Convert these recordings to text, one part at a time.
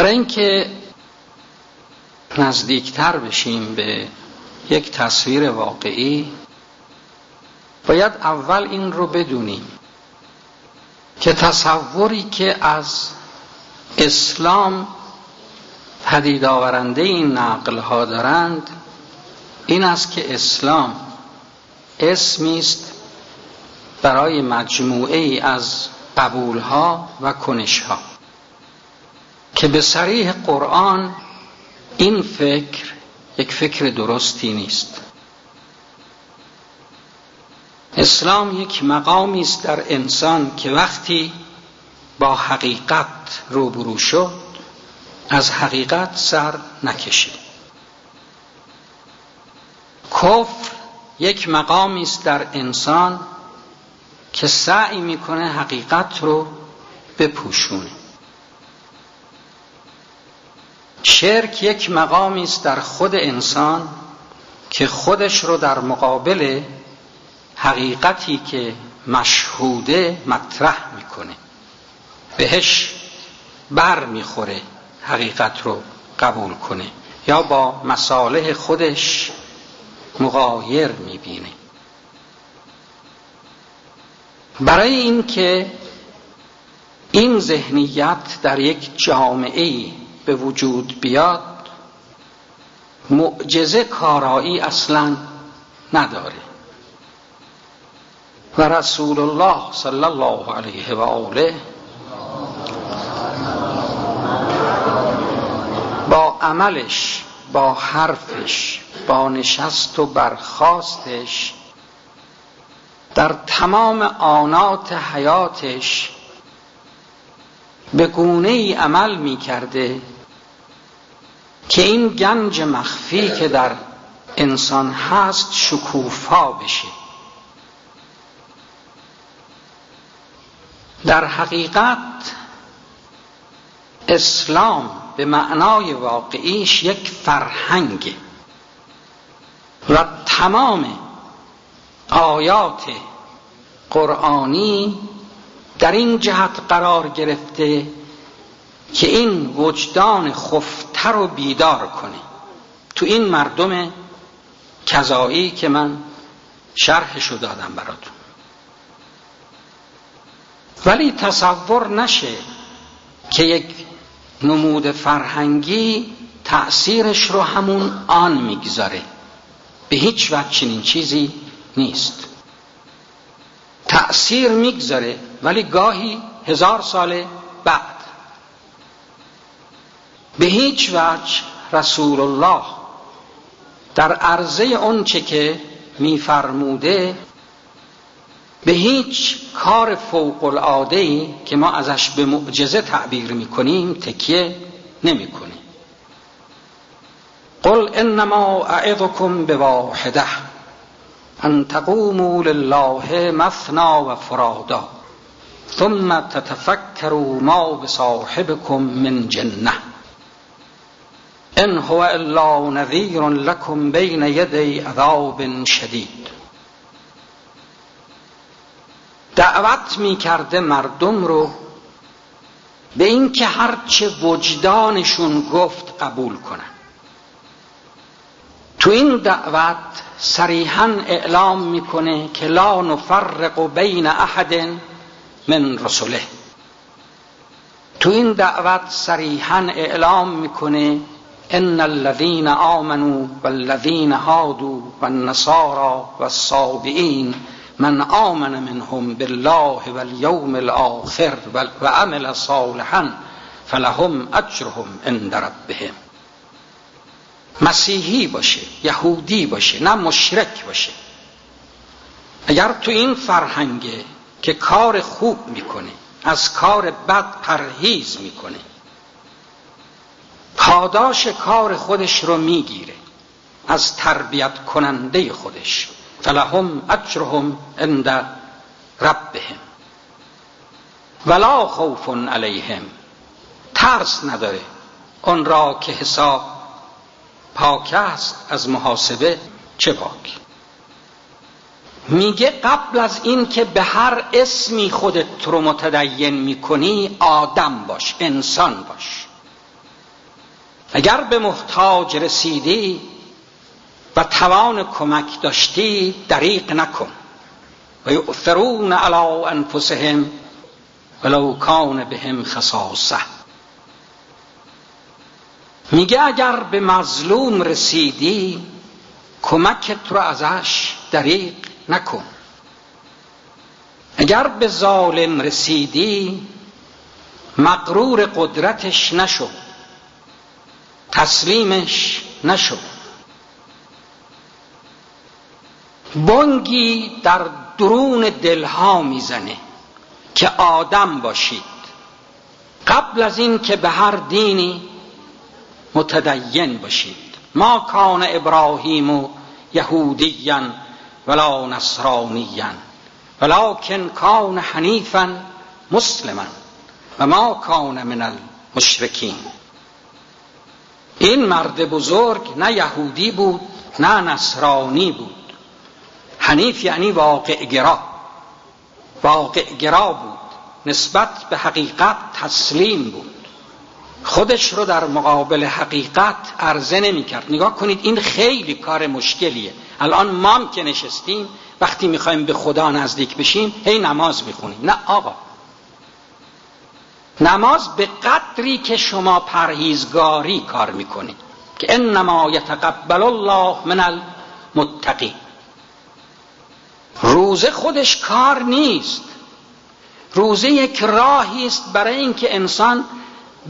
برای اینکه نزدیکتر بشیم به یک تصویر واقعی باید اول این رو بدونیم که تصوری که از اسلام پدید آورنده این نقل ها دارند این است که اسلام اسمی است برای مجموعه ای از قبول ها و کنش ها که به سریح قرآن این فکر یک فکر درستی نیست. اسلام یک مقامی است در انسان که وقتی با حقیقت روبرو شد از حقیقت سر نکشید. کفر یک مقامی است در انسان که سعی می‌کنه حقیقت رو بپوشونه. شرک یک مقامی است در خود انسان که خودش رو در مقابل حقیقتی که مشهوده مطرح می‌کنه. بهش بر می‌خوره حقیقت رو قبول کنه یا با مصالح خودش مغایر می‌بینه. برای اینکه این ذهنیت در یک جامعه به وجود بیاد معجزه کارایی اصلا نداره. و رسول الله صلی الله علیه و آله با عملش با حرفش با نشست و برخواستش در تمام آنات حیاتش به گونه ای عمل می کرده که این گنج مخفی که در انسان هست شکوفا بشه. در حقیقت اسلام به معنای واقعیش یک فرهنگ و تمام آیات قرآنی در این جهت قرار گرفته که این وجدان خفته رو بیدار کنه تو این مردم کذایی که من شرحشو دادم براتون. ولی تصور نشه که یک نمود فرهنگی تأثیرش رو همون آن می‌گذاره. به هیچ وقت چنین چیزی نیست. تأثیر می‌گذاره ولی گاهی هزار سال بعد به هیچ وجه رسول الله در عرضه اونچه که میفرموده به هیچ کار فوق العاده ای که ما ازش به معجزه تعبیر می‌کنیم تکیه نمی‌کنه. قل انما اعظكم بواحده ان تقوموا لله مثنا و فرادا ثم تتفکروا ما بصاحبكم من جنه ان هو الا نذیر لكم بین یدی عذاب شدید دعوت می کرده مردم رو به اینکه هرچه وجدانشون گفت قبول کنن. تو این دعوت صریحا اعلام می‌کنه که لا نفرق بین احد من رسله. تو این دعوت صریحا اعلام می‌کنه ان الذين آمنوا والذين هادوا والنصارى والصابئين من آمن منهم بالله واليوم الآخر و عمل صالحا فلهم اجرهم عند ربهم۔ مسیحی باشه یهودی باشه نه مشرک باشه۔ اگر تو این فرهنگه که کار خوب می‌کنه از کار بد پرهیز می‌کنه پاداش کار خودش رو می‌گیره. از تربیت کننده خودش. فلهم اجرهم عند ربهم. ولا خوف علیهم. ترس نداره. اون را که حساب پاک است از محاسبه چه پاک؟ میگه قبل از این که به هر اسمی خودت رو متدین می‌کنی آدم باش انسان باش. اگر به محتاج رسیدی و توان کمک داشتی دریق نکن. و یؤثرون علی انفسهم ولو کان بهم خصاصه. میگه اگر به مظلوم رسیدی کمکت رو ازش دریق نکن. اگر به ظالم رسیدی مقرور قدرتش نشو. تسلیمش نشو. بانگی در درون دلها می‌زنه که آدم باشید. قبل از این که به هر دینی متدین باشید. ما کان ابراهیم یهودیا ولا نصرانیا ولکن کان حنیفا مسلما و ما کان من المشرکین. این مرد بزرگ نه یهودی بود نه نصرانی بود. حنیف یعنی واقع گرا. واقع گرا بود. نسبت به حقیقت تسلیم بود. خودش رو در مقابل حقیقت عرضه نمی کرد. نگاه کنید این خیلی کار مشکلیه. الان مام که نشستیم وقتی می‌خوایم به خدا نزدیک بشیم هی نماز می‌خونیم. نه آقا. نماز به قدری که شما پرهیزگاری کار می‌کنید که انما یتقبل الله من المتقی روزه خودش کار نیست. روزه یک راهی است برای اینکه انسان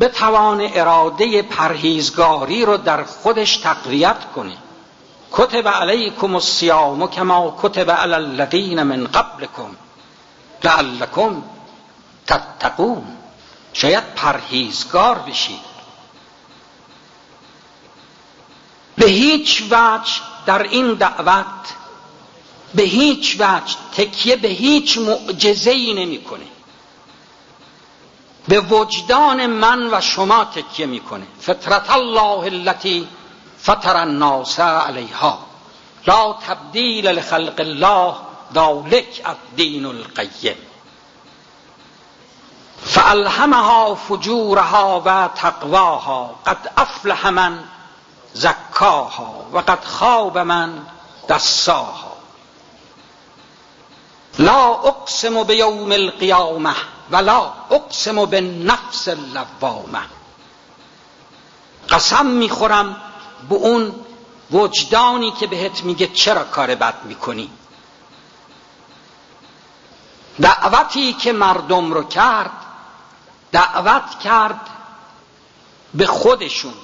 بتوان اراده پرهیزگاری رو در خودش تقویت کنه. کتب علیکم الصیام کما کتب علی الذین من قبلکم لعلکم تتقون. شاید پرهیزگار بشید به هیچ وجه در این دعوت به هیچ وجه تکیه به هیچ معجزه ای نمی‌کنه. به وجدان من و شما تکیه می‌کنه. فطرت الله التي فطر الناس علیها. لا تبدیل لخلق الله ذلك الدین القیم. فالهمها فجورها و تقواها قد افلح من زکاها و قد خواب من دساها. لا اقسم بیوم القیامه ولا اقسم به نفس اللوامه قسم می‌خورم به اون وجدانی که بهت میگه چرا کار بد می‌کنی. دعوتی که مردم رو کرد دعوت کرد به خودشون.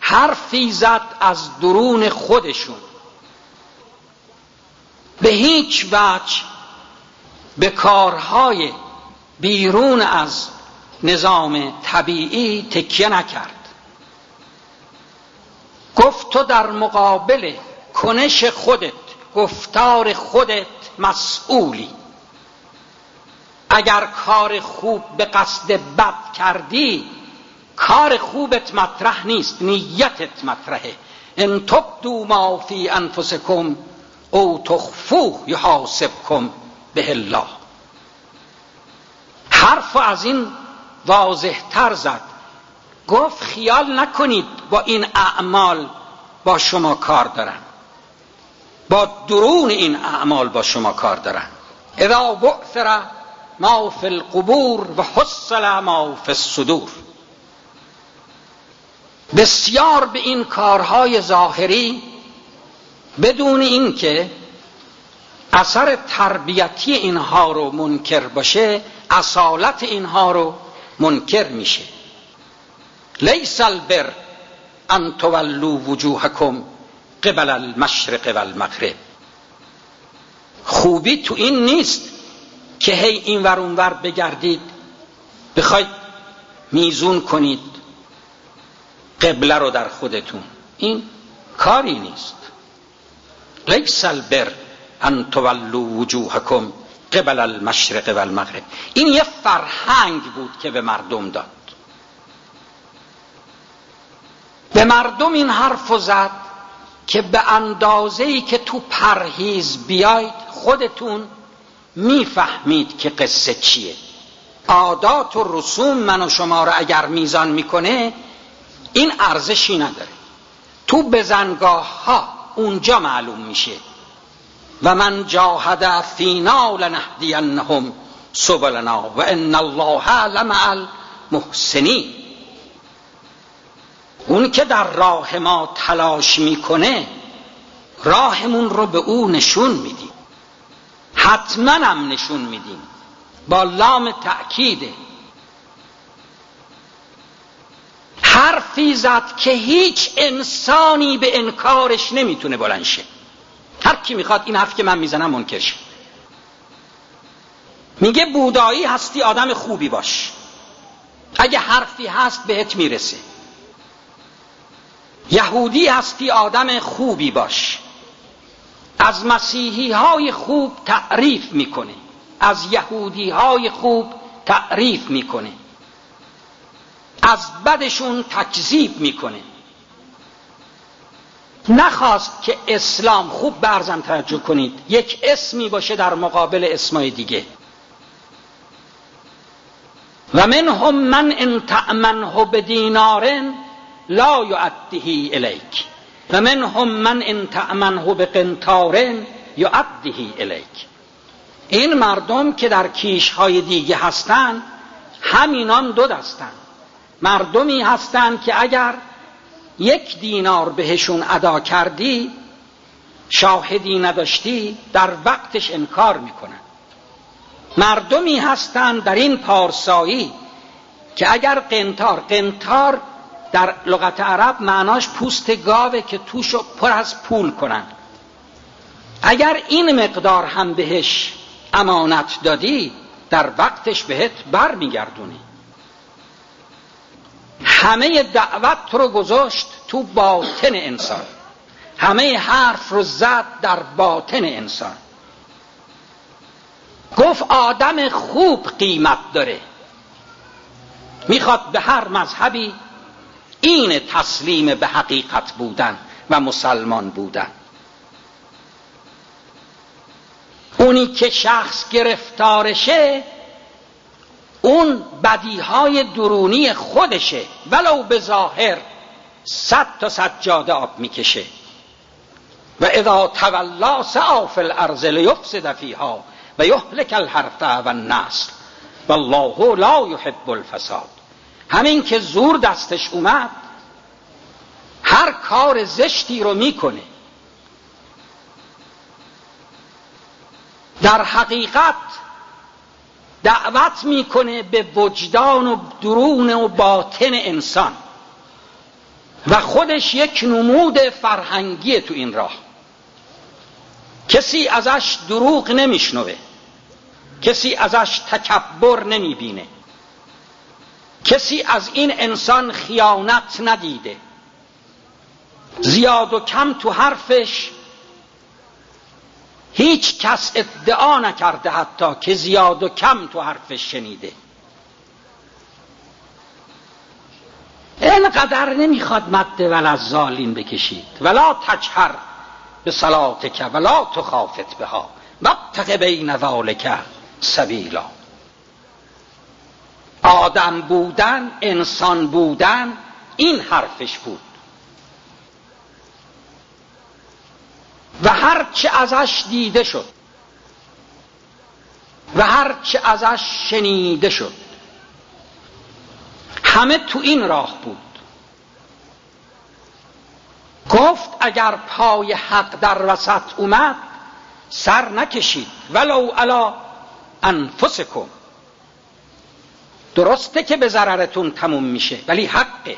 حرفی زد از درون خودشون. به هیچ وجه به کارهای بیرون از نظام طبیعی تکیه نکرد. گفت تو در مقابل کنش خودت گفتار خودت مسئولی. اگر کار خوب به قصد بد کردی کار خوبت مطرح نیست نیتت مطرحه. ان تبدو ما فی انفسکم او تخفوه یحاسبکم به الله. حرف از این واضح تر زد. گفت خیال نکنید با این اعمال با شما کار دارن. با درون این اعمال با شما کار دارن. اذا بعثر ما فی القبور و حصل ما فی الصدور. بسیار به این کارهای ظاهری بدون اینکه اثر تربیتی اینها رو منکر باشه اصالت اینها رو منکر میشه. لیس البر ان تولوا وجوهکم قبل المشرق و المغرب خوبی تو این نیست که هی این ور ور بگردید. بخواید میزون کنید قبله رو در خودتون. این کاری نیست. لیس البر ان تولوا وجوهکم قبل المشرق و المغرب این یه فرهنگ بود که به مردم داد. به مردم این حرف زد که به اندازه ای که تو پرهیز بیاید خودتون می‌فهمید که قصه چیه. عادات و رسوم من و شما رو اگر میزان می‌کنه این ارزشی نداره. تو بزنگاه ها اونجا معلوم میشه. و من جاهد فینا لنهدینهم سبلنا و ان الله لمع المحسنین. اون که در راه ما تلاش می‌کنه راهمون رو به او نشون میدیم. حتما هم نشون میدیم. با لام تأکیده حرفی زد که هیچ انسانی به انکارش نمی‌تونه بلند شه. هر کی می‌خواد این حرف که من می‌زنم منکر شه میگه بودایی هستی آدم خوبی باش. اگه حرفی هست بهت می‌رسه. یهودی هستی آدم خوبی باش. از مسیحی های خوب تعریف می‌کنه. از یهودی های خوب تعریف می‌کنه. از بدشون تکذیب می‌کنه. نخواست که اسلام خوب برزم توجه کنید. یک اسمی باشه در مقابل اسمای دیگه. و منهم من ان تأمنه بدینارن لا یعدهی الیک. و منهم من ان تأمنه بقنطارن یعدهی الیک این مردم که در کیش های دیگه هستند همینان دو دستند مردمی هستند که اگر یک دینار بهشون ادا کردی شاهدی نداشتی در وقتش انکار می‌کنن. مردمی هستند در این پارسایی که اگر قنتار قنتار در لغت عرب معناش پوست گاوه که توش پر از پول کنن. اگر این مقدار هم بهش امانت دادی در وقتش بهت بر میگردونی همه دعوت رو گذاشت تو باطن انسان. همه حرف رو زد در باطن انسان. گفت آدم خوب قیمت داره. می‌خواد به هر مذهبی این تسلیم به حقیقت بودن و مسلمان بودن. اونی که شخص گرفتارشه اون بدیهای درونی خودشه. ولو به ظاهر صد تا سجاده آب می‌کشه. و اذا تولا سعا فی الارض لیفسد فیها و یهلک الحرث و النسل والله لا یحب الفساد. همین که زور دستش اومد هر کار زشتی رو می‌کنه. در حقیقت دعوت می‌کنه به وجدان و درون و باطن انسان. و خودش یک نمود فرهنگی تو این راه. کسی ازش دروغ نمیشنوه. کسی ازش تکبر نمی‌بینه. کسی از این انسان خیانت ندیده. زیاد و کم تو حرفش. هیچ کس ادعا نکرده حتی که زیاد و کم تو حرفش شنیده. اینقدر نمی‌خواد مد ولزالین بکشید. ولا تجهر به صلاتک ولا تخافت بها. وابتق بین ذالک سبیلا. آدم بودن انسان بودن این حرفش بود. و هر چه ازش دیده شد و هر چه ازش شنیده شد همه تو این راه بود. گفت اگر پای حق در وسط اومد سر نکشید ولو علا انفسکم. درسته که به ضررتون تموم میشه ولی حقه.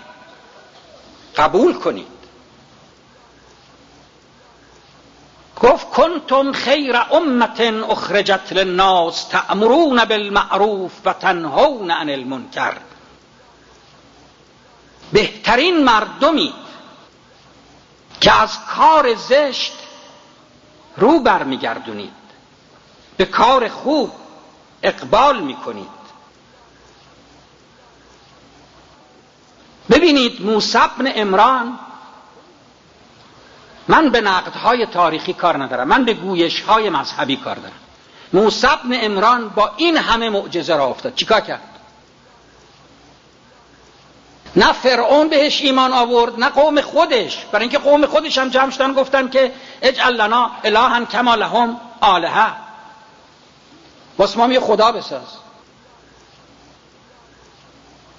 قبول کنید. گفت کنتم خیر امت اخرجت للناس تأمرون بالمعروف و تنهون عن المنکر. بهترین مردمی که از کار زشت رو برمیگردونید به کار خوب اقبال می‌کنید. ببینید موسی بن امران من به نقدهای تاریخی کار ندارم من به گویشهای مذهبی کار دارم. موسی بن امران با این همه معجزه را افتاد. چیکار کرد؟ نه فرعون بهش ایمان آورد نه قوم خودش. برای اینکه قوم خودش هم جمع شدن گفتن که اجعل لنا الها کما لهم آلهه واسه ما خدا بساز.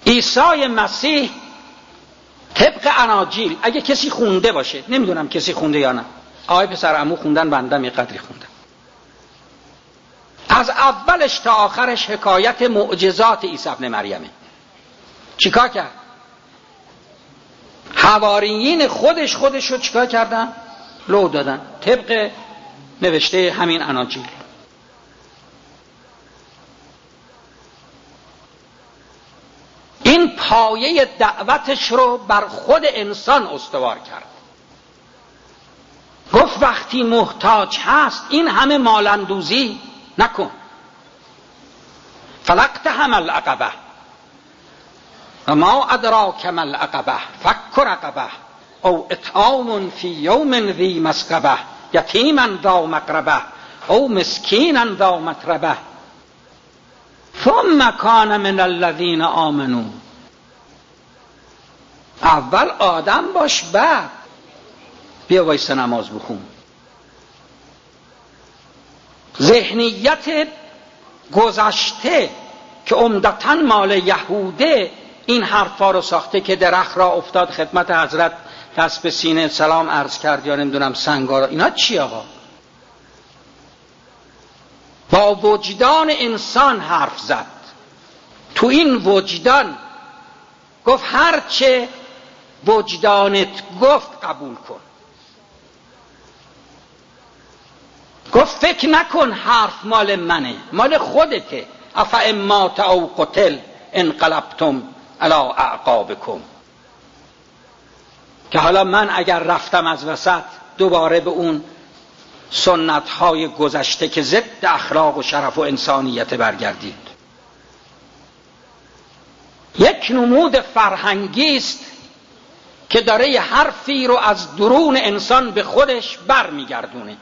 عیسی مسیح طبق اناجیل اگه کسی خونده باشه نمی‌دونم کسی خونده یا نه. آقای پسر امو خوندن بندم یه قدری خوندن. از اولش تا آخرش حکایت معجزات عیسی ابن مریمه. چیکار کرد؟ حواریین خودش خودش رو چیکار کردن؟ لو دادن. طبق نوشته همین اناجیل این پایه دعوتش رو بر خود انسان استوار کرد. گفت وقتی محتاج هست این همه مالندوزی نکن. فلقت هم العقبه. و ما ادراک ما العقبه. فک رقبه او اطعام فی یوم ذی مسقبه. یتیما ذا مقربه. او مسکینا ذا متربه ثم کان من الذین آمنو اول آدم باش بعد. بیا وایسا نماز بخون. ذهنیت گذشته که عمدتا مال یهوده این حرفا رو ساخته که درخت را افتاد خدمت حضرت دست به سینه سلام عرض کرد یا نمی‌دونم سنگارا اینا چی آقا؟ با وجدان انسان حرف زد. تو این وجدان گفت هرچه وجدانت گفت قبول کن. گفت فکر نکن حرف مال منه مال خودته. افا امات او قتل انقلبتم علا اعقابکم. که حالا من اگر رفتم از وسط دوباره به اون سنت های گذشته که ضد اخلاق و شرف و انسانیت برگردید. یک نمود فرهنگی است که داره حرفی رو از درون انسان به خودش برمیگردونه.